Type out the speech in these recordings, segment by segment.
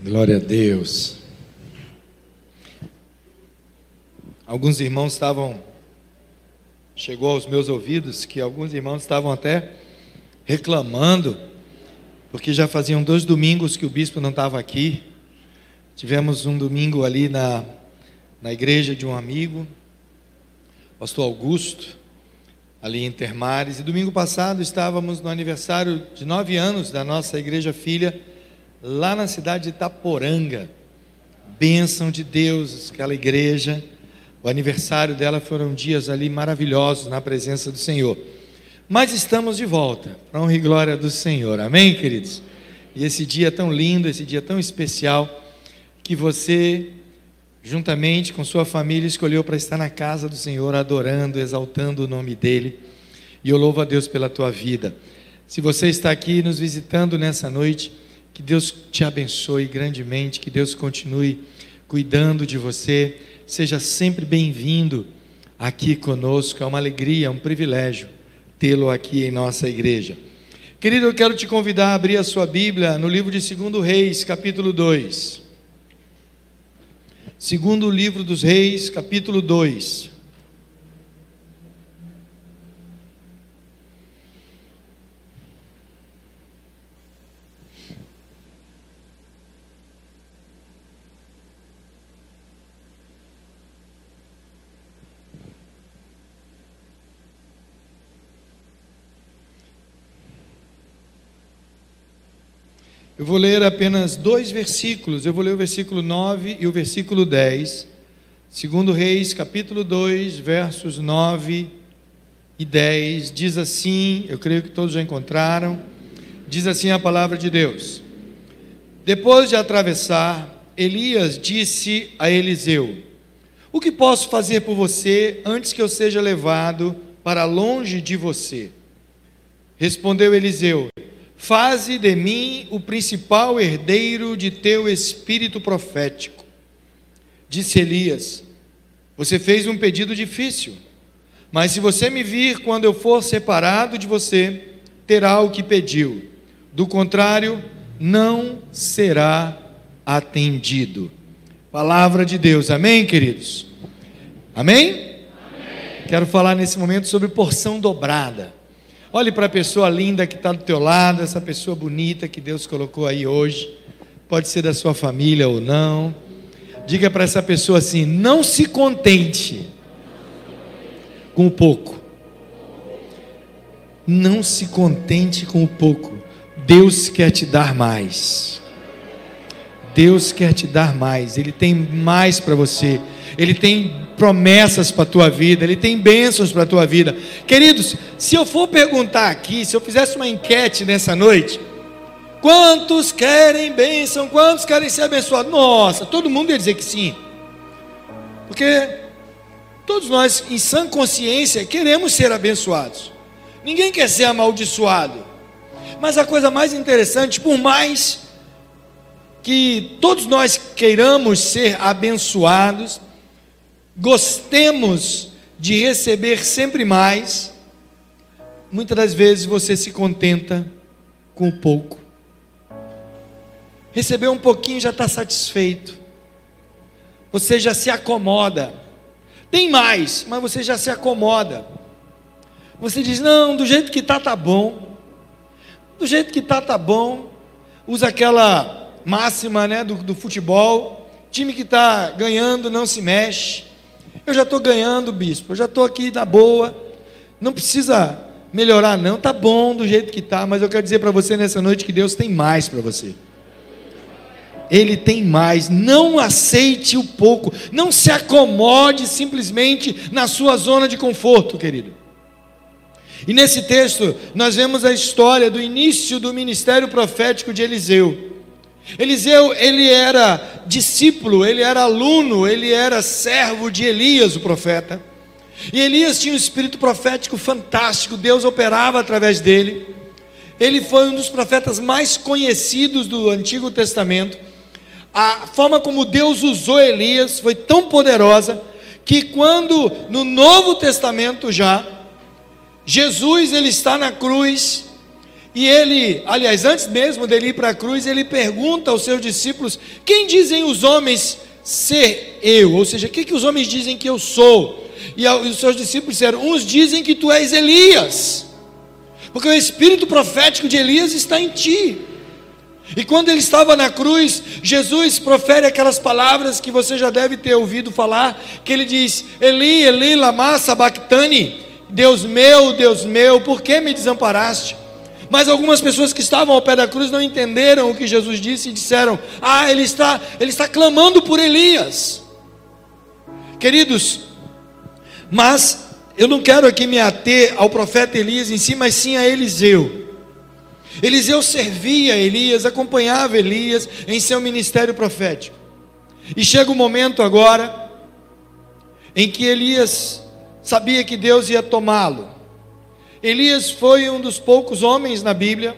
Glória a Deus. Alguns irmãos estavam, chegou aos meus ouvidos que alguns irmãos estavam até reclamando, porque já faziam dois domingos que o bispo não estava aqui. Tivemos um domingo ali na, na igreja de um amigo, pastor Augusto, ali em Termares, e domingo passado estávamos no aniversário de nove anos da nossa igreja filha lá na cidade de Itaporanga. Bênção de Deus, aquela igreja. O aniversário dela foram dias ali maravilhosos na presença do Senhor. Mas estamos de volta, para honra e glória do Senhor. Amém, queridos? E esse dia tão lindo, esse dia tão especial, que você, juntamente com sua família, escolheu para estar na casa do Senhor, adorando, exaltando o nome dEle. E eu louvo a Deus pela tua vida. Se você está aqui nos visitando nessa noite, que Deus te abençoe grandemente, que Deus continue cuidando de você. Seja sempre bem-vindo aqui conosco. É uma alegria, é um privilégio tê-lo aqui em nossa igreja. Querido, eu quero te convidar a abrir a sua Bíblia no livro de 2 Reis, capítulo 2. Segundo livro dos Reis, capítulo 2. Eu vou ler apenas dois versículos. Eu vou ler o versículo 9 e o versículo 10. Segundo Reis, capítulo 2, versos 9 e 10. Diz assim, eu creio que todos já encontraram. Diz assim a palavra de Deus. Depois de atravessar, Elias disse a Eliseu: O que posso fazer por você antes que eu seja levado para longe de você? Respondeu Eliseu: Faze de mim o principal herdeiro de teu espírito profético. Disse Elias: Você fez um pedido difícil, mas se você me vir quando eu for separado de você, terá o que pediu. Do contrário, não será atendido. Palavra de Deus, amém, queridos? Amém? amém? Quero falar nesse momento sobre porção dobrada. Olhe para a pessoa linda que está do teu lado, essa pessoa bonita que Deus colocou aí hoje. Pode ser da sua família ou não. Diga para essa pessoa assim: não se contente com o pouco. Não se contente com o pouco. Deus quer te dar mais. Deus quer te dar mais. Ele tem mais para você. Ele tem promessas para a tua vida, Ele tem bênçãos para a tua vida. Queridos, se eu for perguntar aqui, se eu fizesse uma enquete nessa noite, quantos querem bênção, quantos querem ser abençoados? Nossa, todo mundo ia dizer que sim, porque todos nós, em sã consciência, queremos ser abençoados, ninguém quer ser amaldiçoado, mas a coisa mais interessante, por mais que todos nós queiramos ser abençoados, gostemos de receber sempre mais, muitas das vezes você se contenta com o pouco. Receber um pouquinho já está satisfeito. Você já se acomoda. Tem mais, mas você já se acomoda. Você diz: não, do jeito que está, tá bom. Do jeito que está, tá bom. Usa aquela máxima né, do, do futebol: time que está ganhando não se mexe. Eu já estou ganhando, bispo, eu já estou aqui na boa. Não precisa melhorar, não. Tá bom do jeito que está, mas eu quero dizer para você nessa noite que Deus tem mais para você. Ele tem mais. Não aceite o pouco. Não se acomode simplesmente na sua zona de conforto, querido. E nesse texto, nós vemos a história do início do ministério profético de Eliseu. Eliseu, ele era discípulo, ele era aluno, ele era servo de Elias, o profeta. E Elias tinha um espírito profético fantástico, Deus operava através dele. Ele foi um dos profetas mais conhecidos do Antigo Testamento. A forma como Deus usou Elias foi tão poderosa que quando no Novo Testamento já Jesus ele está na cruz E ele, aliás, antes mesmo dele ir para a cruz, ele pergunta aos seus discípulos: Quem dizem os homens ser eu? Ou seja, o que, que os homens dizem que eu sou? E os seus discípulos disseram: Uns dizem que tu és Elias, porque o espírito profético de Elias está em ti. E quando ele estava na cruz, Jesus profere aquelas palavras que você já deve ter ouvido falar, que ele diz: Eli, Eli, lama sabachthani, Deus meu, Deus meu, por que me desamparaste? Mas algumas pessoas que estavam ao pé da cruz não entenderam o que Jesus disse e disseram: "Ah, ele está, ele está clamando por Elias". Queridos, mas eu não quero aqui me ater ao profeta Elias em si, mas sim a Eliseu. Eliseu servia Elias, acompanhava Elias em seu ministério profético. E chega o momento agora em que Elias sabia que Deus ia tomá-lo. Elias foi um dos poucos homens na Bíblia.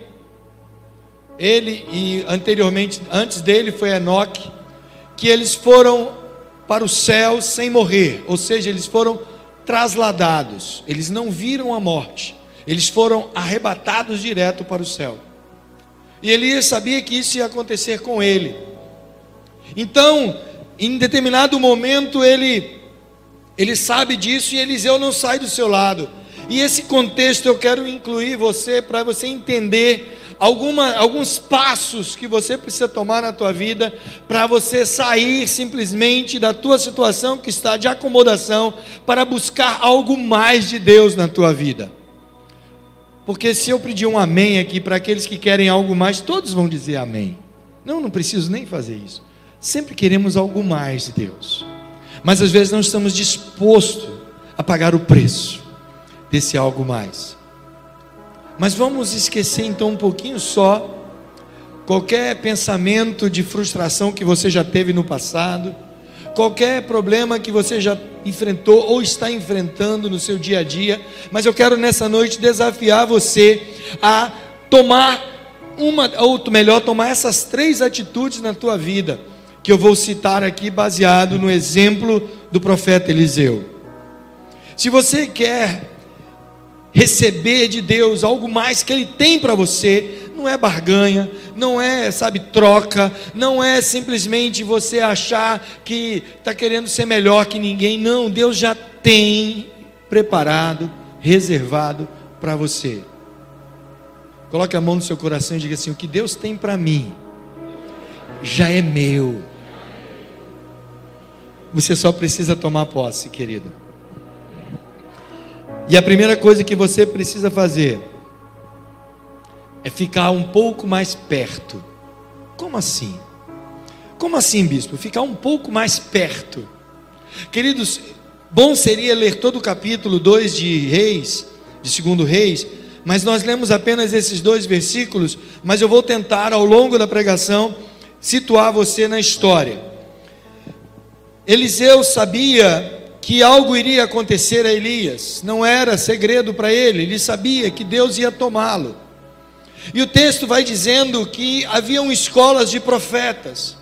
Ele e anteriormente, antes dele foi Enoque, que eles foram para o céu sem morrer, ou seja, eles foram trasladados. Eles não viram a morte. Eles foram arrebatados direto para o céu. E Elias sabia que isso ia acontecer com ele. Então, em determinado momento ele ele sabe disso e Eliseu não sai do seu lado. E esse contexto eu quero incluir você para você entender alguma, alguns passos que você precisa tomar na tua vida para você sair simplesmente da tua situação que está de acomodação para buscar algo mais de Deus na tua vida. Porque se eu pedir um amém aqui para aqueles que querem algo mais, todos vão dizer amém. Não, não preciso nem fazer isso. Sempre queremos algo mais de Deus. Mas às vezes não estamos dispostos a pagar o preço desse algo mais. Mas vamos esquecer então um pouquinho só qualquer pensamento de frustração que você já teve no passado, qualquer problema que você já enfrentou ou está enfrentando no seu dia a dia, mas eu quero nessa noite desafiar você a tomar uma, ou melhor, tomar essas três atitudes na tua vida, que eu vou citar aqui baseado no exemplo do profeta Eliseu. Se você quer receber de Deus algo mais que Ele tem para você, não é barganha, não é, sabe, troca, não é simplesmente você achar que está querendo ser melhor que ninguém, não, Deus já tem preparado, reservado para você. Coloque a mão no seu coração e diga assim: o que Deus tem para mim já é meu. Você só precisa tomar posse, querido. E a primeira coisa que você precisa fazer é ficar um pouco mais perto. Como assim? Como assim, bispo? Ficar um pouco mais perto. Queridos, bom seria ler todo o capítulo 2 de Reis, de segundo Reis, mas nós lemos apenas esses dois versículos, mas eu vou tentar ao longo da pregação situar você na história. Eliseu sabia que algo iria acontecer a Elias, não era segredo para ele, ele sabia que Deus ia tomá-lo. E o texto vai dizendo que haviam escolas de profetas.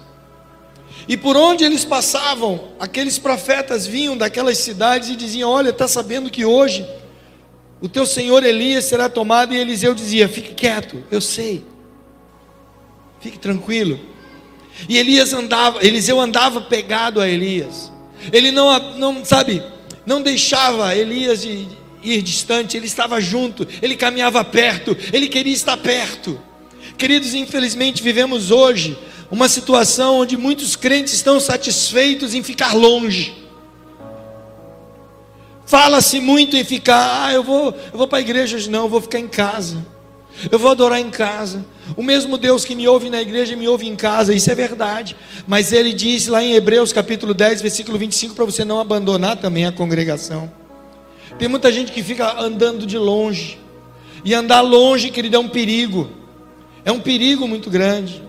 E por onde eles passavam, aqueles profetas vinham daquelas cidades e diziam: Olha, está sabendo que hoje o teu senhor Elias será tomado? E Eliseu dizia: Fique quieto, eu sei, fique tranquilo. E Elias andava, Eliseu andava pegado a Elias. Ele não, não sabe, não deixava Elias ir distante, ele estava junto, ele caminhava perto, ele queria estar perto. Queridos, infelizmente vivemos hoje uma situação onde muitos crentes estão satisfeitos em ficar longe. Fala-se muito em ficar, ah, eu vou, eu vou para a igreja hoje não, eu vou ficar em casa. Eu vou adorar em casa. O mesmo Deus que me ouve na igreja me ouve em casa, isso é verdade. Mas ele diz lá em Hebreus capítulo 10, versículo 25, para você não abandonar também a congregação. Tem muita gente que fica andando de longe. E andar longe, querido, é um perigo. É um perigo muito grande.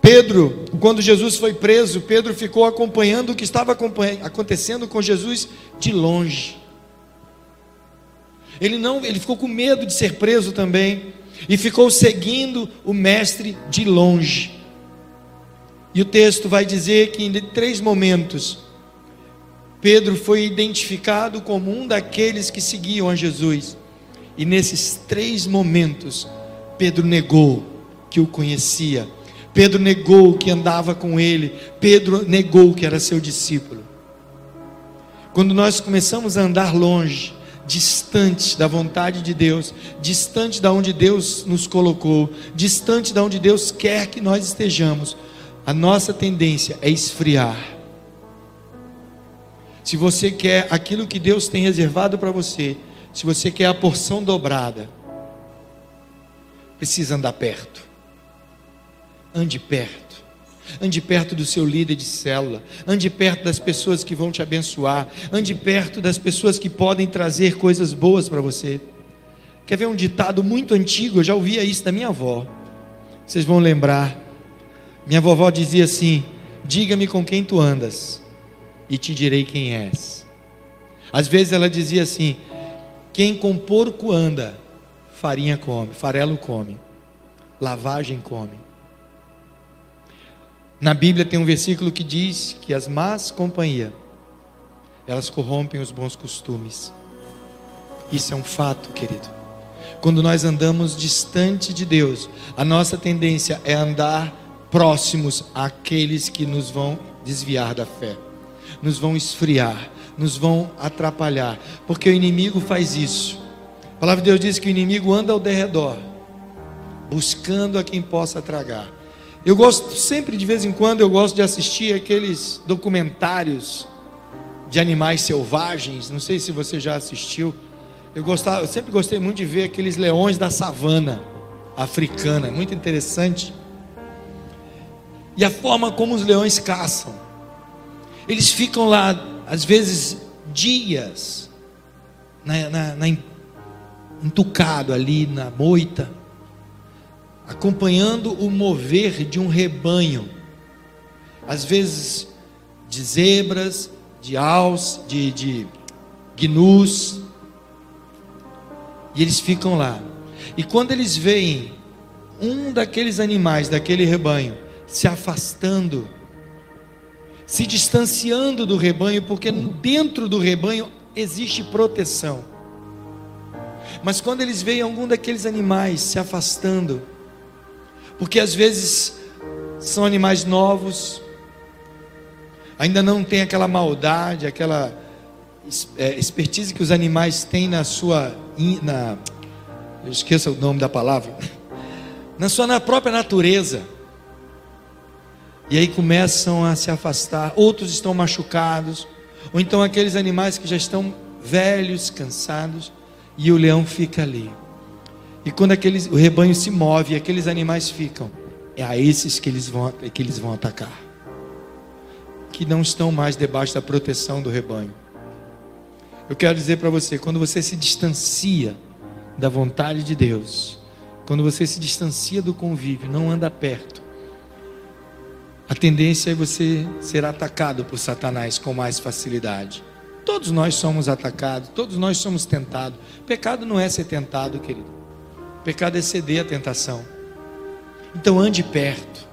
Pedro, quando Jesus foi preso, Pedro ficou acompanhando o que estava acontecendo com Jesus de longe. Ele não, ele ficou com medo de ser preso também e ficou seguindo o mestre de longe. E o texto vai dizer que em três momentos Pedro foi identificado como um daqueles que seguiam a Jesus. E nesses três momentos, Pedro negou que o conhecia. Pedro negou que andava com ele. Pedro negou que era seu discípulo. Quando nós começamos a andar longe, distante da vontade de Deus, distante da onde Deus nos colocou, distante da onde Deus quer que nós estejamos, a nossa tendência é esfriar. Se você quer aquilo que Deus tem reservado para você, se você quer a porção dobrada, precisa andar perto. Ande perto. Ande perto do seu líder de célula. Ande perto das pessoas que vão te abençoar. Ande perto das pessoas que podem trazer coisas boas para você. Quer ver um ditado muito antigo? Eu já ouvia isso da minha avó. Vocês vão lembrar. Minha vovó dizia assim: Diga-me com quem tu andas, e te direi quem és. Às vezes ela dizia assim: Quem com porco anda, farinha come, farelo come, lavagem come. Na Bíblia tem um versículo que diz que as más companhias, elas corrompem os bons costumes. Isso é um fato, querido. Quando nós andamos distante de Deus, a nossa tendência é andar próximos àqueles que nos vão desviar da fé, nos vão esfriar, nos vão atrapalhar, porque o inimigo faz isso. A palavra de Deus diz que o inimigo anda ao derredor, buscando a quem possa tragar. Eu gosto sempre de vez em quando eu gosto de assistir aqueles documentários de animais selvagens. Não sei se você já assistiu. Eu gostava, eu sempre gostei muito de ver aqueles leões da savana africana, muito interessante. E a forma como os leões caçam. Eles ficam lá, às vezes, dias, na, na, na entucado ali na moita acompanhando o mover de um rebanho, às vezes de zebras, de aus, de, de gnus, e eles ficam lá. E quando eles veem um daqueles animais, daquele rebanho, se afastando, se distanciando do rebanho, porque dentro do rebanho existe proteção. Mas quando eles veem algum daqueles animais se afastando, porque às vezes são animais novos, ainda não tem aquela maldade, aquela é, expertise que os animais têm na sua, na, eu esqueço o nome da palavra, na sua na própria natureza. E aí começam a se afastar, outros estão machucados, ou então aqueles animais que já estão velhos, cansados, e o leão fica ali. E quando aqueles, o rebanho se move e aqueles animais ficam, é a esses que eles vão, que eles vão atacar. Que não estão mais debaixo da proteção do rebanho. Eu quero dizer para você, quando você se distancia da vontade de Deus, quando você se distancia do convívio, não anda perto, a tendência é você ser atacado por Satanás com mais facilidade. Todos nós somos atacados, todos nós somos tentados. Pecado não é ser tentado, querido. Pecado é ceder à tentação. Então ande perto.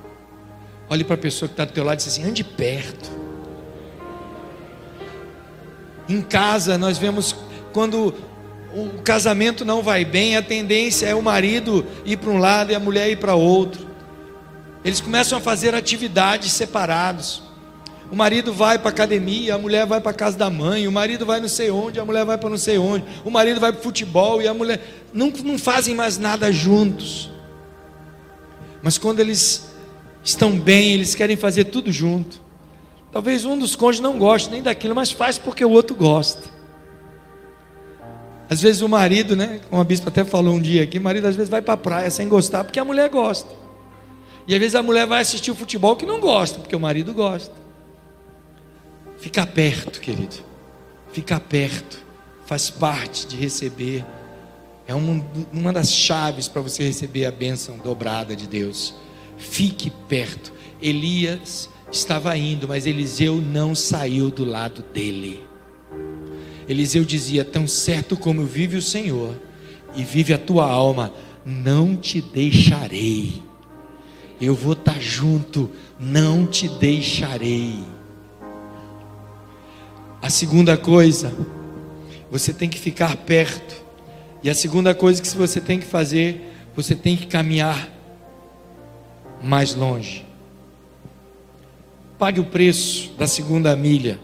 Olhe para a pessoa que está do teu lado e diz assim: ande perto. Em casa nós vemos quando o casamento não vai bem, a tendência é o marido ir para um lado e a mulher ir para outro. Eles começam a fazer atividades separados. O marido vai para a academia, a mulher vai para casa da mãe, o marido vai não sei onde, a mulher vai para não sei onde, o marido vai para futebol e a mulher. Não, não fazem mais nada juntos. Mas quando eles estão bem, eles querem fazer tudo junto. Talvez um dos cônjuges não goste nem daquilo, mas faz porque o outro gosta. Às vezes o marido, né? Como a bispa até falou um dia aqui, o marido às vezes vai para a praia sem gostar porque a mulher gosta. E às vezes a mulher vai assistir o futebol que não gosta, porque o marido gosta. Ficar perto, querido. Ficar perto faz parte de receber. É uma, uma das chaves para você receber a bênção dobrada de Deus. Fique perto. Elias estava indo, mas Eliseu não saiu do lado dele. Eliseu dizia: Tão certo como vive o Senhor e vive a tua alma, não te deixarei. Eu vou estar junto, não te deixarei. A segunda coisa, você tem que ficar perto E a segunda coisa que você tem que fazer, você tem que caminhar mais longe. Pague o preço da segunda milha.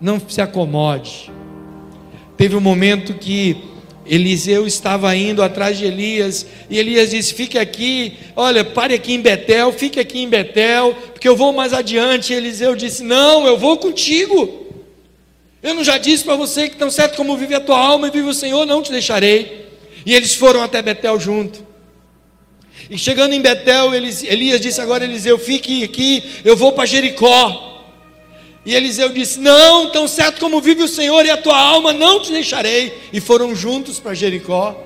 Não se acomode. Teve um momento que Eliseu estava indo atrás de Elias, e Elias disse: Fique aqui, olha, pare aqui em Betel, fique aqui em Betel, porque eu vou mais adiante. E Eliseu disse: Não, eu vou contigo. Eu não já disse para você que tão certo como vive a tua alma e vive o Senhor, não te deixarei. E eles foram até Betel junto. E chegando em Betel, Elias disse agora Eliseu: Fique aqui, eu vou para Jericó. E Eliseu disse: Não, tão certo como vive o Senhor e a tua alma, não te deixarei. E foram juntos para Jericó.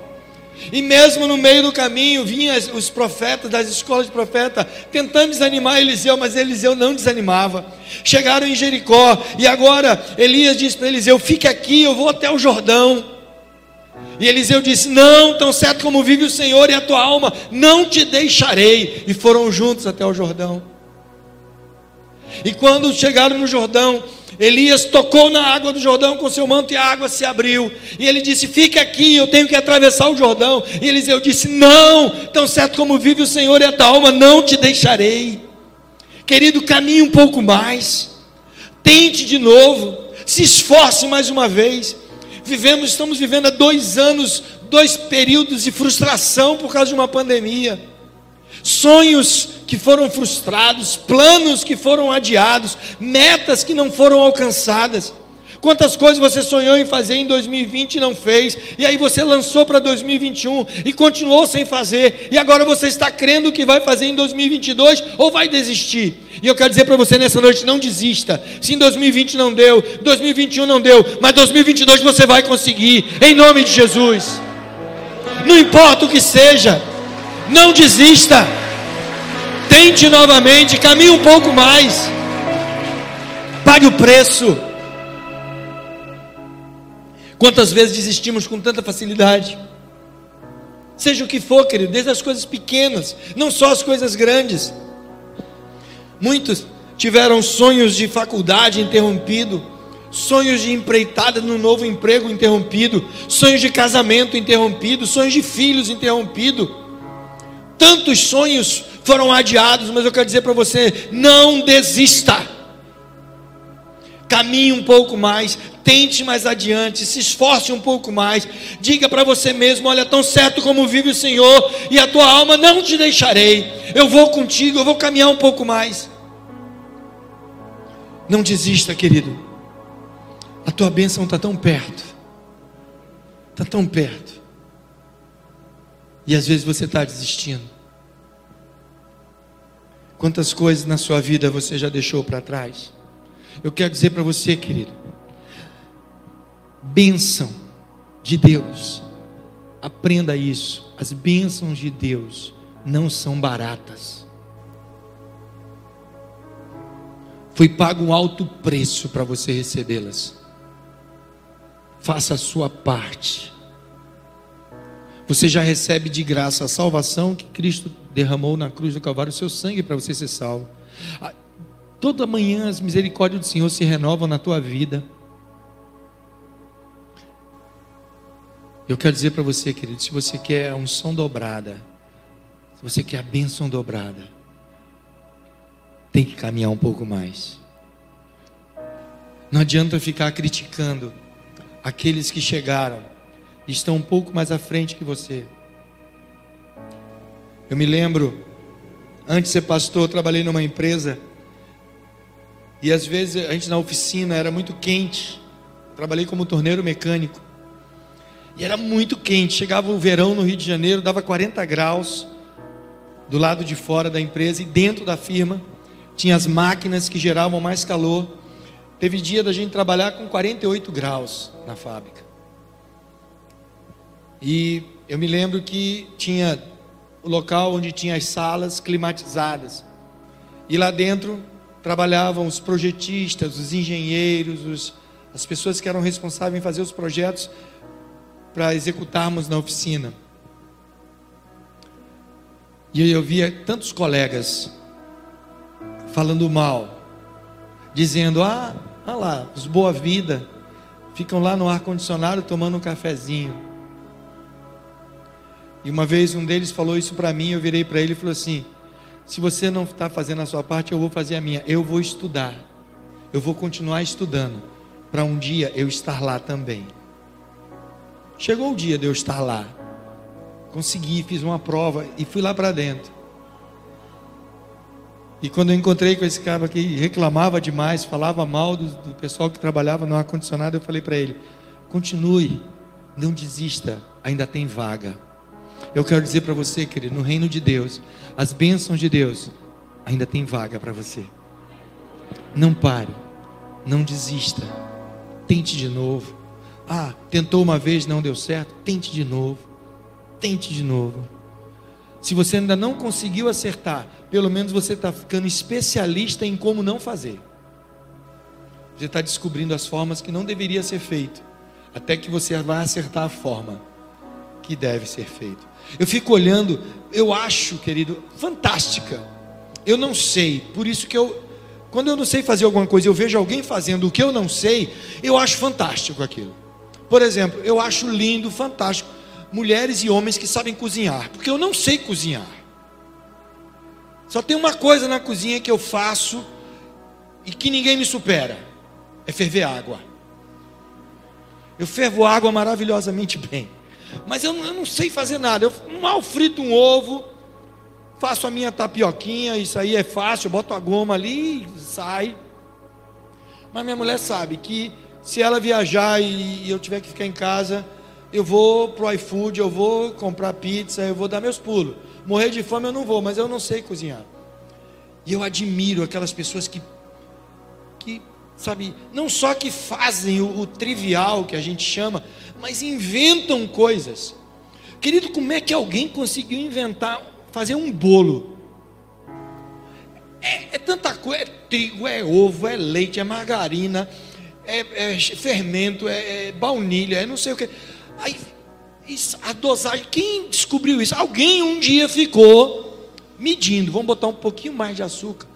E mesmo no meio do caminho, vinham os profetas das escolas de profeta tentando desanimar Eliseu, mas Eliseu não desanimava. Chegaram em Jericó, e agora Elias disse para Eliseu: Fique aqui, eu vou até o Jordão. E Eliseu disse: Não, tão certo como vive o Senhor e a tua alma, não te deixarei. E foram juntos até o Jordão. E quando chegaram no Jordão, Elias tocou na água do Jordão com seu manto e a água se abriu. E ele disse: Fica aqui, eu tenho que atravessar o Jordão. E Eliseu disse: Não, tão certo como vive o Senhor e a tua alma, não te deixarei. Querido, caminhe um pouco mais. Tente de novo. Se esforce mais uma vez. Vivemos, estamos vivendo há dois anos, dois períodos de frustração por causa de uma pandemia sonhos que foram frustrados, planos que foram adiados, metas que não foram alcançadas. Quantas coisas você sonhou em fazer em 2020 e não fez, e aí você lançou para 2021 e continuou sem fazer, e agora você está crendo que vai fazer em 2022 ou vai desistir? E eu quero dizer para você nessa noite: não desista. Se em 2020 não deu, 2021 não deu, mas 2022 você vai conseguir, em nome de Jesus. Não importa o que seja, não desista. Tente novamente, caminhe um pouco mais. Pague o preço. Quantas vezes desistimos com tanta facilidade? Seja o que for, querido, desde as coisas pequenas, não só as coisas grandes. Muitos tiveram sonhos de faculdade interrompido, sonhos de empreitada no novo emprego interrompido, sonhos de casamento interrompido, sonhos de filhos interrompido. Tantos sonhos foram adiados, mas eu quero dizer para você: não desista. Caminhe um pouco mais, tente mais adiante, se esforce um pouco mais. Diga para você mesmo: olha, tão certo como vive o Senhor e a tua alma, não te deixarei. Eu vou contigo, eu vou caminhar um pouco mais. Não desista, querido. A tua bênção está tão perto. Está tão perto. E às vezes você está desistindo. Quantas coisas na sua vida você já deixou para trás? Eu quero dizer para você, querido, bênção de Deus, aprenda isso. As bênçãos de Deus não são baratas. Foi pago um alto preço para você recebê-las. Faça a sua parte. Você já recebe de graça a salvação que Cristo derramou na cruz do Calvário o seu sangue para você ser salvo. Ah, toda manhã as misericórdias do Senhor se renovam na tua vida. Eu quero dizer para você, querido, se você quer a unção dobrada, se você quer a bênção dobrada, tem que caminhar um pouco mais. Não adianta ficar criticando aqueles que chegaram estão um pouco mais à frente que você. Eu me lembro, antes de ser pastor, eu trabalhei numa empresa. E às vezes a gente na oficina era muito quente. Trabalhei como torneiro mecânico. E era muito quente. Chegava o verão no Rio de Janeiro, dava 40 graus do lado de fora da empresa e dentro da firma tinha as máquinas que geravam mais calor. Teve dia da gente trabalhar com 48 graus na fábrica. E eu me lembro que tinha o local onde tinha as salas climatizadas. E lá dentro trabalhavam os projetistas, os engenheiros, os, as pessoas que eram responsáveis em fazer os projetos para executarmos na oficina. E eu via tantos colegas falando mal, dizendo: ah, olha lá, os boa vida ficam lá no ar condicionado tomando um cafezinho. E uma vez um deles falou isso para mim, eu virei para ele e falei assim: se você não está fazendo a sua parte, eu vou fazer a minha. Eu vou estudar. Eu vou continuar estudando para um dia eu estar lá também. Chegou o dia de eu estar lá. Consegui, fiz uma prova e fui lá para dentro. E quando eu encontrei com esse cara que reclamava demais, falava mal do, do pessoal que trabalhava no ar-condicionado, eu falei para ele: continue, não desista, ainda tem vaga. Eu quero dizer para você, querido, no reino de Deus, as bênçãos de Deus, ainda tem vaga para você. Não pare, não desista, tente de novo. Ah, tentou uma vez, não deu certo, tente de novo, tente de novo. Se você ainda não conseguiu acertar, pelo menos você está ficando especialista em como não fazer. Você está descobrindo as formas que não deveria ser feito, até que você vai acertar a forma que deve ser feito. Eu fico olhando, eu acho, querido, fantástica. Eu não sei, por isso que eu, quando eu não sei fazer alguma coisa, eu vejo alguém fazendo o que eu não sei, eu acho fantástico aquilo. Por exemplo, eu acho lindo, fantástico, mulheres e homens que sabem cozinhar, porque eu não sei cozinhar. Só tem uma coisa na cozinha que eu faço e que ninguém me supera: é ferver água. Eu fervo água maravilhosamente bem. Mas eu, eu não sei fazer nada. Eu mal frito um ovo, faço a minha tapioquinha, isso aí é fácil, boto a goma ali e sai. Mas minha mulher sabe que se ela viajar e, e eu tiver que ficar em casa, eu vou pro iFood, eu vou comprar pizza, eu vou dar meus pulos. Morrer de fome eu não vou, mas eu não sei cozinhar. E eu admiro aquelas pessoas que, que sabe, não só que fazem o, o trivial que a gente chama, mas inventam coisas. Querido, como é que alguém conseguiu inventar, fazer um bolo? É, é tanta coisa, é trigo, é ovo, é leite, é margarina, é, é fermento, é, é, baunilha, é não sei o que. Aí, isso, a dosagem, quem descobriu isso? Alguém um dia ficou medindo, vamos botar um pouquinho mais de açúcar.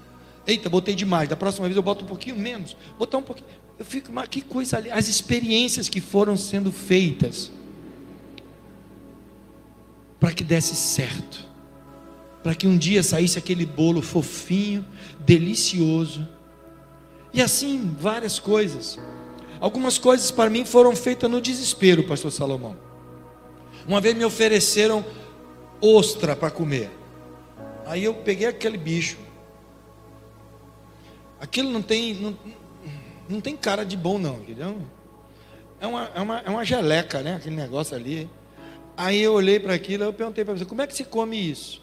Eita, botei demais, da próxima vez eu boto um pouquinho menos, botar um pouquinho. Eu fico, mas que coisa ali, as experiências que foram sendo feitas para que desse certo, para que um dia saísse aquele bolo fofinho, delicioso, e assim várias coisas. Algumas coisas para mim foram feitas no desespero, Pastor Salomão. Uma vez me ofereceram ostra para comer, aí eu peguei aquele bicho, aquilo não tem, não, não tem cara de bom, não, entendeu? É uma, é uma, é uma geleca, né? Aquele negócio ali. Aí eu olhei para aquilo eu perguntei para você, como é que se come isso?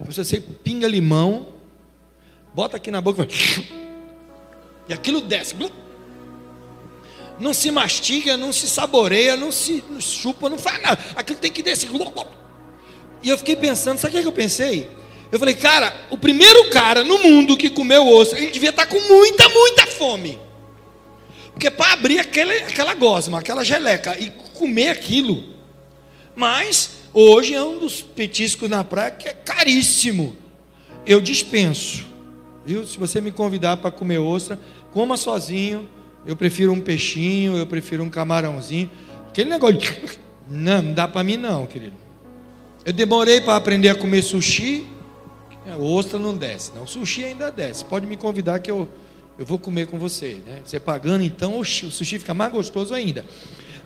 Você, pinga limão, bota aqui na boca e aquilo desce. Não se mastiga, não se saboreia, não se não chupa, não faz nada. Aquilo tem que descer. E eu fiquei pensando, sabe o que eu pensei? Eu falei, cara, o primeiro cara no mundo que comeu osso, ele devia estar com muita, muita fome. Porque para abrir aquele, aquela gosma, aquela geleca e comer aquilo. Mas hoje é um dos petiscos na praia que é caríssimo. Eu dispenso. Viu? Se você me convidar para comer ostra, coma sozinho. Eu prefiro um peixinho, eu prefiro um camarãozinho. Aquele negócio de... Não, não dá para mim não, querido. Eu demorei para aprender a comer sushi. A ostra não desce. Não, o sushi ainda desce. Pode me convidar que eu eu vou comer com você. Né? Você pagando, então, o sushi fica mais gostoso ainda.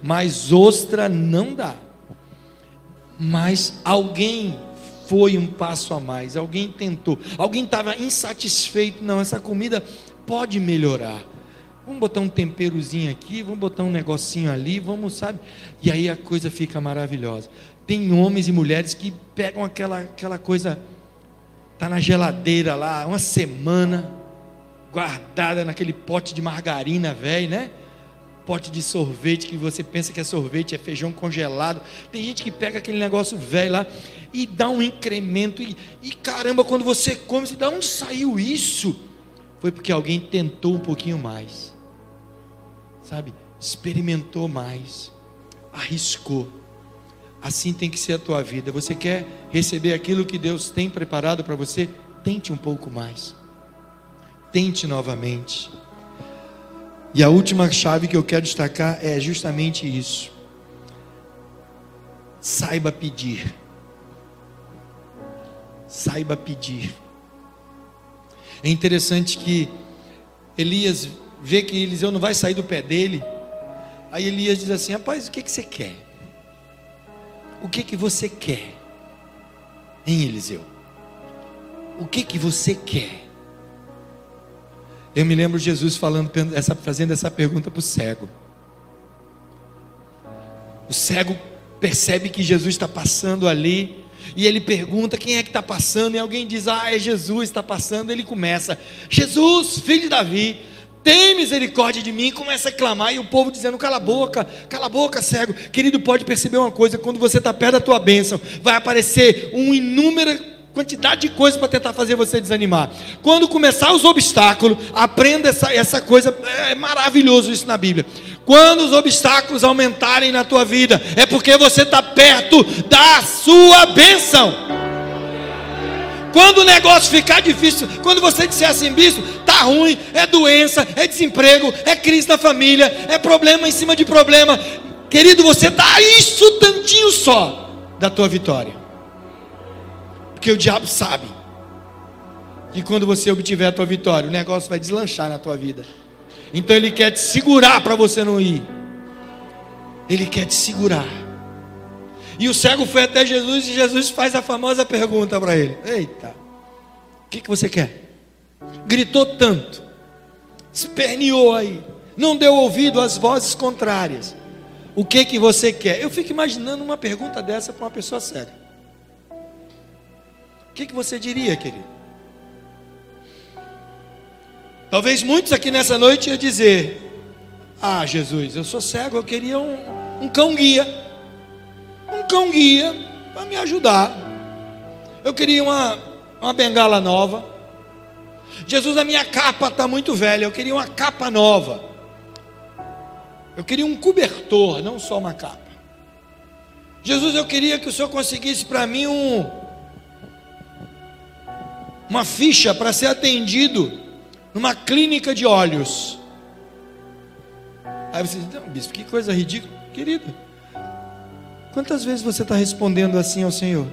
Mas ostra não dá. Mas alguém foi um passo a mais, alguém tentou, alguém estava insatisfeito. Não, essa comida pode melhorar. Vamos botar um temperozinho aqui, vamos botar um negocinho ali, vamos, sabe? E aí a coisa fica maravilhosa. Tem homens e mulheres que pegam aquela, aquela coisa, tá na geladeira lá, uma semana, guardada naquele pote de margarina velho, né? Pote de sorvete que você pensa que é sorvete, é feijão congelado. Tem gente que pega aquele negócio velho lá e dá um incremento. E, e caramba, quando você come, você, de onde saiu isso? Foi porque alguém tentou um pouquinho mais, sabe? Experimentou mais, arriscou. Assim tem que ser a tua vida. Você quer receber aquilo que Deus tem preparado para você? Tente um pouco mais tente novamente. E a última chave que eu quero destacar é justamente isso. Saiba pedir. saiba pedir. É interessante que Elias vê que Eliseu não vai sair do pé dele. Aí Elias diz assim: Rapaz, o que, que você quer? O que, que você quer? Em Eliseu? O que, que você quer? Eu me lembro Jesus falando, fazendo essa pergunta para o cego. O cego percebe que Jesus está passando ali. E ele pergunta quem é que está passando, e alguém diz: Ah, é Jesus está passando. Ele começa: Jesus, filho de Davi, tem misericórdia de mim. Começa a clamar, e o povo dizendo: Cala a boca, cala a boca, cego. Querido, pode perceber uma coisa: quando você está perto da tua bênção, vai aparecer um inúmero quantidade de coisas para tentar fazer você desanimar. Quando começar os obstáculos, aprenda essa, essa coisa, é maravilhoso isso na Bíblia. Quando os obstáculos aumentarem na tua vida, é porque você está perto da sua bênção. Quando o negócio ficar difícil, quando você disser assim, bispo, tá ruim, é doença, é desemprego, é crise na família, é problema em cima de problema, querido, você está isso tantinho só da tua vitória. Porque o diabo sabe que quando você obtiver a tua vitória, o negócio vai deslanchar na tua vida. Então ele quer te segurar para você não ir. Ele quer te segurar. E o cego foi até Jesus e Jesus faz a famosa pergunta para ele: Eita, o que, que você quer? Gritou tanto, esperneou aí, não deu ouvido às vozes contrárias. O que que você quer? Eu fico imaginando uma pergunta dessa para uma pessoa cega que, que você diria, querido? Talvez muitos aqui nessa noite iam dizer: Ah, Jesus, eu sou cego, eu queria um, um cão guia. Cão guia para me ajudar. Eu queria uma, uma bengala nova. Jesus, a minha capa está muito velha, eu queria uma capa nova. Eu queria um cobertor, não só uma capa. Jesus, eu queria que o Senhor conseguisse para mim um, uma ficha para ser atendido numa clínica de olhos. Aí você diz, bispo, que coisa ridícula. Querido, quantas vezes você está respondendo assim ao Senhor?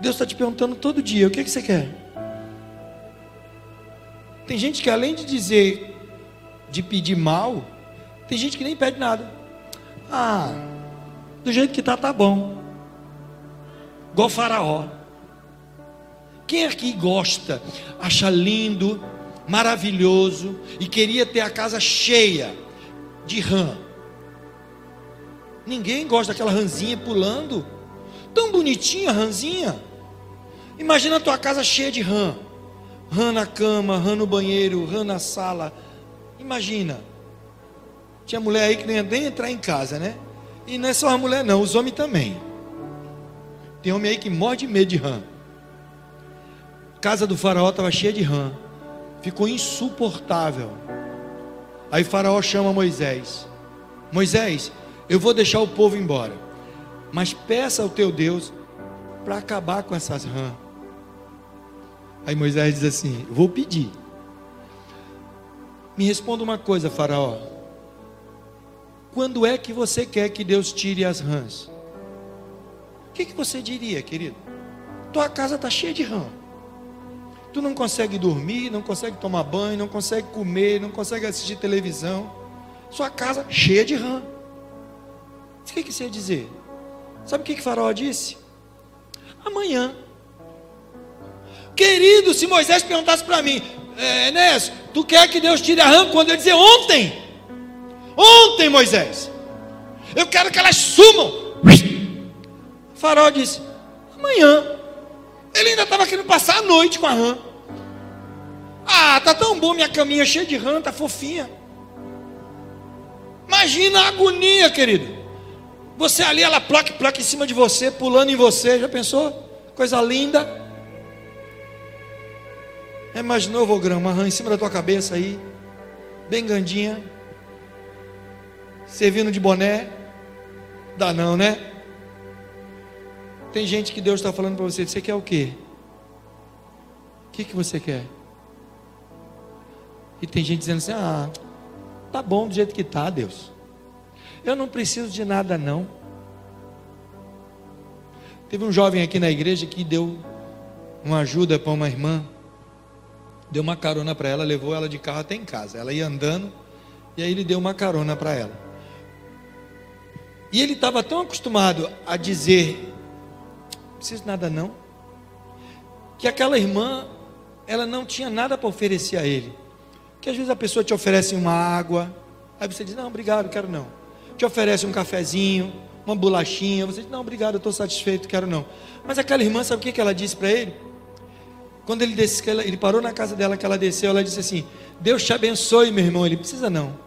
Deus está te perguntando todo dia: o que, é que você quer? Tem gente que além de dizer, de pedir mal, tem gente que nem pede nada. Ah, do jeito que está, tá bom igual Faraó. Quem aqui gosta, acha lindo, maravilhoso e queria ter a casa cheia de rã? Ninguém gosta daquela ranzinha pulando. Tão bonitinha a ranzinha. Imagina a tua casa cheia de rã. Rã na cama, rã no banheiro, rã na sala. Imagina. Tinha mulher aí que nem nem entrar em casa, né? E não é só a mulher, não, os homens também. Tem homem aí que morre de medo de rã. casa do faraó estava cheia de rã. Ficou insuportável. Aí faraó chama Moisés. Moisés, eu vou deixar o povo embora. Mas peça ao teu Deus para acabar com essas rãs. Aí Moisés diz assim: Vou pedir. Me responda uma coisa, Faraó. Quando é que você quer que Deus tire as rãs? que, que você diria, querido? Tua casa está cheia de rã. Tu não consegue dormir, não consegue tomar banho, não consegue comer, não consegue assistir televisão. Sua casa cheia de rã. O que, que você ia dizer? Sabe o que, que Faraó disse? Amanhã. Querido, se Moisés perguntasse para mim, é, Enéas, tu quer que Deus tire a rã? Quando eu dizer ontem, ontem, Moisés, eu quero que elas sumam. Farol disse: amanhã. Ele ainda estava querendo passar a noite com a rã. Ah, tá tão bom minha caminha cheia de rã, tá fofinha. Imagina a agonia, querido. Você ali, ela placa, placa em cima de você, pulando em você. Já pensou? Coisa linda. Imaginou, Vogrão, uma rã em cima da tua cabeça aí, bem gandinha, servindo de boné. Dá não, né? Tem gente que Deus está falando para você: você quer o quê? O que, que você quer? E tem gente dizendo assim: ah, tá bom do jeito que tá, Deus. Eu não preciso de nada, não. Teve um jovem aqui na igreja que deu uma ajuda para uma irmã, deu uma carona para ela, levou ela de carro até em casa. Ela ia andando e aí ele deu uma carona para ela. E ele estava tão acostumado a dizer: não preciso nada não, que aquela irmã, ela não tinha nada para oferecer a ele. Que às vezes a pessoa te oferece uma água, aí você diz: não, obrigado, quero não. Te oferece um cafezinho, uma bolachinha. Você diz, não, obrigado, eu estou satisfeito, quero não. Mas aquela irmã, sabe o que, ela disse para ele? Quando ele, disse, ele parou na casa dela, que ela desceu, ela disse assim: Deus te abençoe, meu irmão. Ele precisa não.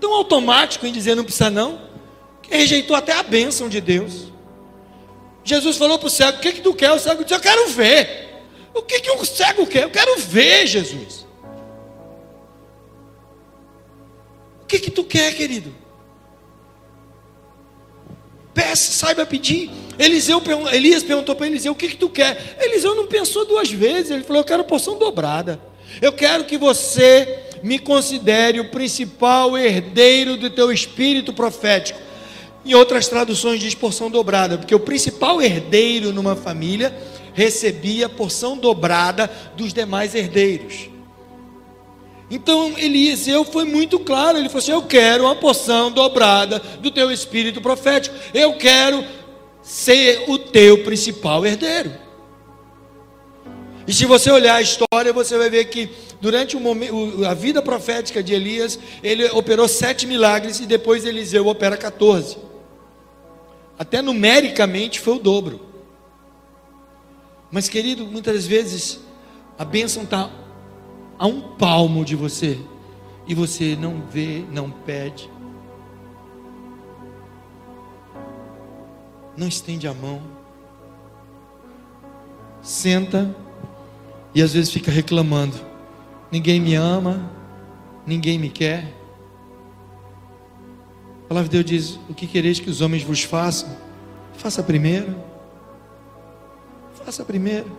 Tão automático em dizer não precisa não, que rejeitou até a bênção de Deus. Jesus falou para o cego: O que, que tu quer? O cego disse: Eu quero ver. O que, que o cego quer? Eu quero ver, Jesus. O que, que tu quer, querido? Peça, saiba pedir. Eliseu, Elias perguntou para Eliseu: O que, que tu quer? Eliseu não pensou duas vezes. Ele falou: Eu quero porção dobrada. Eu quero que você me considere o principal herdeiro do teu espírito profético. Em outras traduções diz porção dobrada, porque o principal herdeiro numa família recebia porção dobrada dos demais herdeiros. Então Eliseu foi muito claro, ele falou assim: Eu quero uma porção dobrada do teu espírito profético, eu quero ser o teu principal herdeiro. E se você olhar a história, você vai ver que durante o momento, a vida profética de Elias, ele operou sete milagres e depois Eliseu opera 14. Até numericamente foi o dobro. Mas querido, muitas vezes a bênção está a um palmo de você e você não vê, não pede, não estende a mão, senta e às vezes fica reclamando: ninguém me ama, ninguém me quer. A palavra de Deus diz: O que quereis que os homens vos façam? Faça primeiro. Faça primeiro.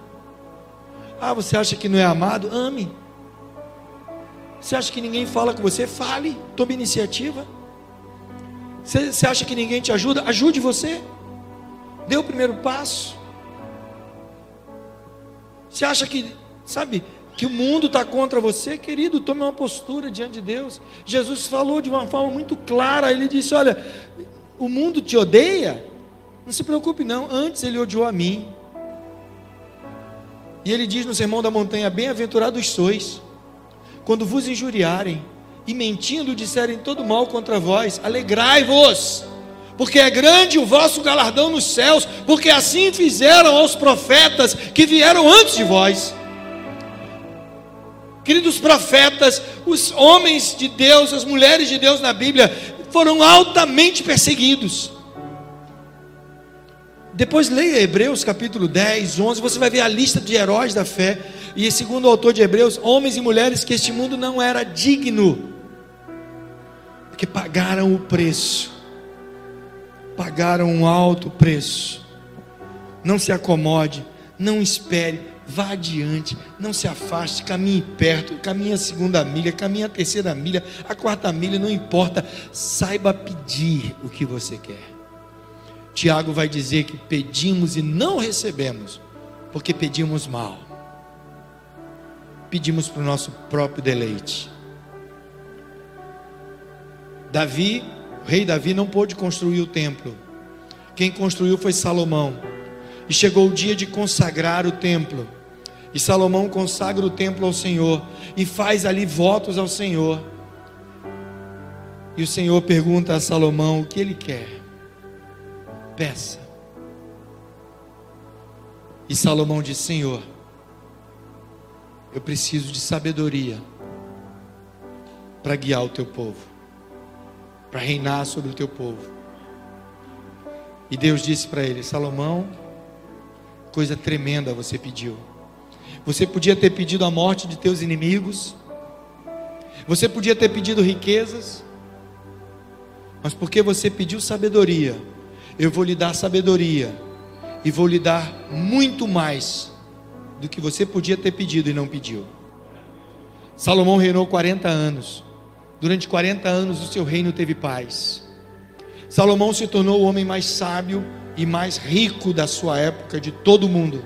Ah, você acha que não é amado? Ame. Você acha que ninguém fala com você? Fale, tome iniciativa. Você, você acha que ninguém te ajuda? Ajude você. Dê o primeiro passo. Você acha que, sabe, que o mundo está contra você? Querido, tome uma postura diante de Deus. Jesus falou de uma forma muito clara. Ele disse: Olha, o mundo te odeia. Não se preocupe, não. Antes ele odiou a mim. E ele diz no Sermão da Montanha: Bem-aventurados sois quando vos injuriarem e mentindo disserem todo mal contra vós, alegrai-vos, porque é grande o vosso galardão nos céus, porque assim fizeram aos profetas que vieram antes de vós. Queridos profetas, os homens de Deus, as mulheres de Deus na Bíblia foram altamente perseguidos. Depois leia Hebreus capítulo 10, 11, você vai ver a lista de heróis da fé. E segundo o autor de Hebreus, homens e mulheres que este mundo não era digno, porque pagaram o preço, pagaram um alto preço. Não se acomode, não espere, vá adiante, não se afaste, caminhe perto, caminhe a segunda milha, caminhe a terceira milha, a quarta milha, não importa, saiba pedir o que você quer. Tiago vai dizer que pedimos e não recebemos, porque pedimos mal pedimos para o nosso próprio deleite. Davi, o rei Davi, não pôde construir o templo. Quem construiu foi Salomão. E chegou o dia de consagrar o templo. E Salomão consagra o templo ao Senhor e faz ali votos ao Senhor. E o Senhor pergunta a Salomão o que ele quer. Peça. E Salomão diz: Senhor, eu preciso de sabedoria para guiar o teu povo, para reinar sobre o teu povo. E Deus disse para ele: Salomão, coisa tremenda você pediu. Você podia ter pedido a morte de teus inimigos, você podia ter pedido riquezas, mas porque você pediu sabedoria, eu vou lhe dar sabedoria e vou lhe dar muito mais do que você podia ter pedido e não pediu. Salomão reinou 40 anos. Durante 40 anos o seu reino teve paz. Salomão se tornou o homem mais sábio e mais rico da sua época de todo o mundo.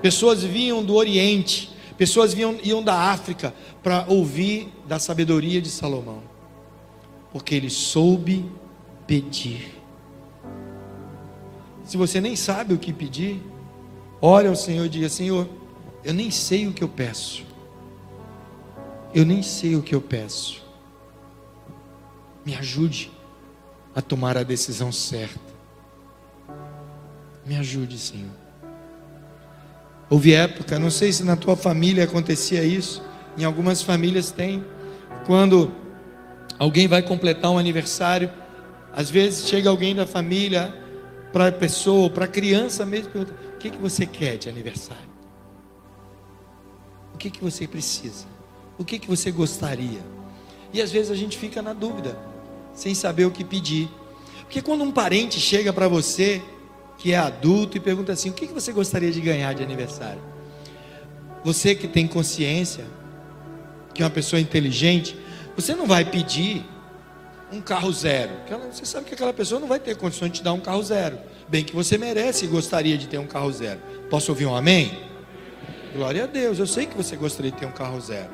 Pessoas vinham do Oriente, pessoas vinham, iam da África para ouvir da sabedoria de Salomão, porque ele soube pedir. Se você nem sabe o que pedir, ore ao Senhor e diga: Senhor, eu nem sei o que eu peço. Eu nem sei o que eu peço. Me ajude a tomar a decisão certa. Me ajude, Senhor. Houve época, não sei se na tua família acontecia isso, em algumas famílias tem, quando alguém vai completar um aniversário, às vezes chega alguém da família para a pessoa, para a criança mesmo, pergunta: o que, que você quer de aniversário? O que, que você precisa? O que, que você gostaria? E às vezes a gente fica na dúvida, sem saber o que pedir. Porque quando um parente chega para você, que é adulto, e pergunta assim: o que, que você gostaria de ganhar de aniversário? Você que tem consciência, que é uma pessoa inteligente, você não vai pedir um carro zero. Você sabe que aquela pessoa não vai ter condições de te dar um carro zero. Bem que você merece e gostaria de ter um carro zero. Posso ouvir um amém? Glória a Deus, eu sei que você gostaria de ter um carro zero.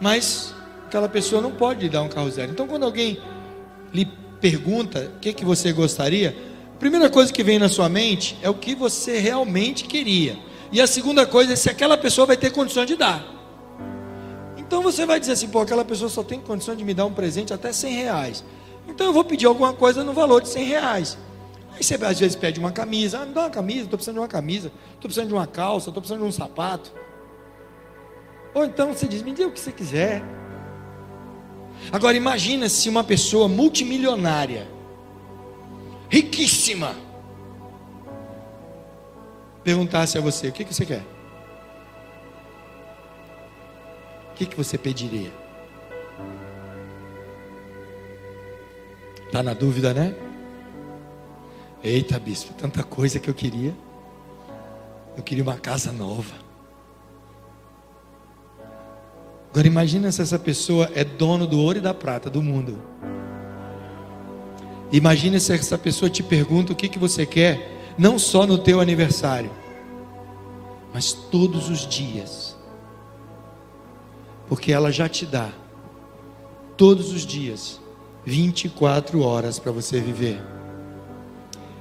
Mas aquela pessoa não pode lhe dar um carro zero. Então, quando alguém lhe pergunta o que, que você gostaria, a primeira coisa que vem na sua mente é o que você realmente queria. E a segunda coisa é se aquela pessoa vai ter condições de dar. Então você vai dizer assim, pô, aquela pessoa só tem condição de me dar um presente até 100 reais. Então eu vou pedir alguma coisa no valor de 100 reais. Aí você às vezes pede uma camisa, ah, me dá uma camisa, estou precisando de uma camisa, estou precisando de uma calça, estou precisando de um sapato. Ou então você diz, me dê o que você quiser. Agora imagina se uma pessoa multimilionária, riquíssima, perguntasse a você, o que, que você quer? Que, que você pediria? Está na dúvida, né? Eita, bispo, tanta coisa que eu queria. Eu queria uma casa nova. Agora imagina se essa pessoa é dono do ouro e da prata do mundo. Imagina se essa pessoa te pergunta o que, que você quer, não só no teu aniversário, mas todos os dias. Porque ela já te dá todos os dias 24 horas para você viver.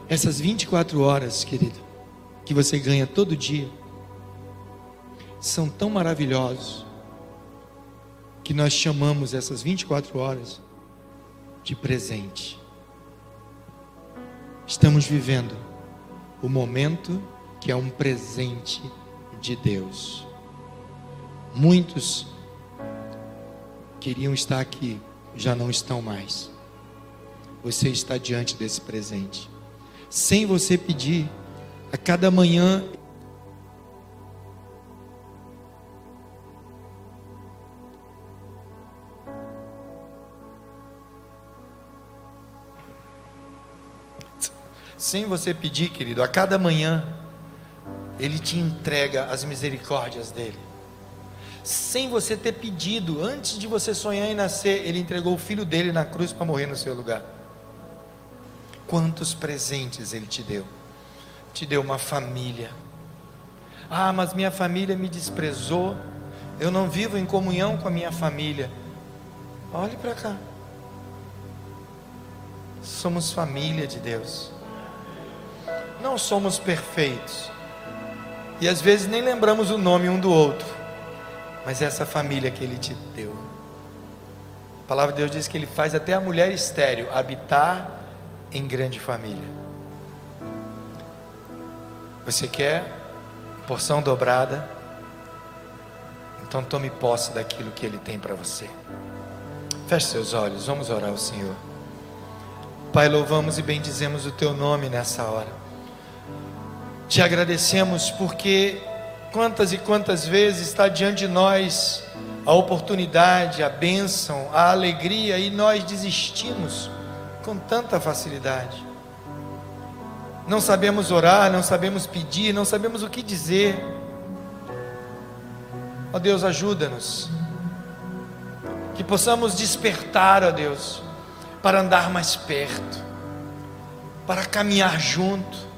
Essas 24 horas, querido, que você ganha todo dia, são tão maravilhosos que nós chamamos essas 24 horas de presente. Estamos vivendo o momento que é um presente de Deus. Muitos queriam estar aqui, já não estão mais. Você está diante desse presente sem você pedir. A cada manhã sem você pedir, querido, a cada manhã ele te entrega as misericórdias dele. Sem você ter pedido, antes de você sonhar em nascer, ele entregou o filho dele na cruz para morrer no seu lugar. Quantos presentes Ele te deu? Te deu uma família. Ah, mas minha família me desprezou. Eu não vivo em comunhão com a minha família. Olhe para cá. Somos família de Deus. Não somos perfeitos. E às vezes nem lembramos o nome um do outro. Mas essa família que Ele te deu. A palavra de Deus diz que Ele faz até a mulher estéreo habitar em grande família. Você quer porção dobrada? Então tome posse daquilo que Ele tem para você. Feche seus olhos, vamos orar ao Senhor. Pai, louvamos e bendizemos o Teu nome nessa hora. Te agradecemos porque quantas e quantas vezes está diante de nós a oportunidade, a bênção, a alegria e nós desistimos com tanta facilidade. Não sabemos orar, não sabemos pedir, não sabemos o que dizer. Ó oh Deus, ajuda-nos. Que possamos despertar, ó oh Deus, para andar mais perto, para caminhar junto,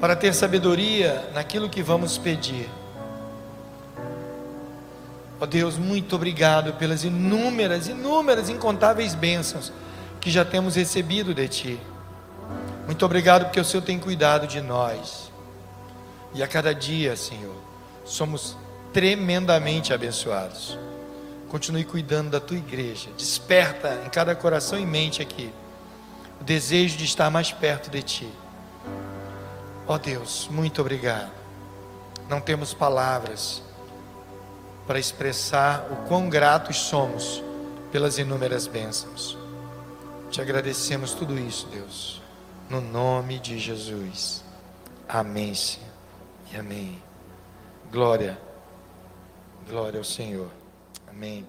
para ter sabedoria naquilo que vamos pedir. Ó oh Deus, muito obrigado pelas inúmeras, inúmeras, incontáveis bênçãos que já temos recebido de Ti. Muito obrigado porque o Senhor tem cuidado de nós. E a cada dia, Senhor, somos tremendamente abençoados. Continue cuidando da tua igreja. Desperta em cada coração e mente aqui o desejo de estar mais perto de ti. Ó oh Deus, muito obrigado. Não temos palavras para expressar o quão gratos somos pelas inúmeras bênçãos. Te agradecemos tudo isso, Deus, no nome de Jesus. Amém, Senhor. E amém. Glória, glória ao Senhor. Amém.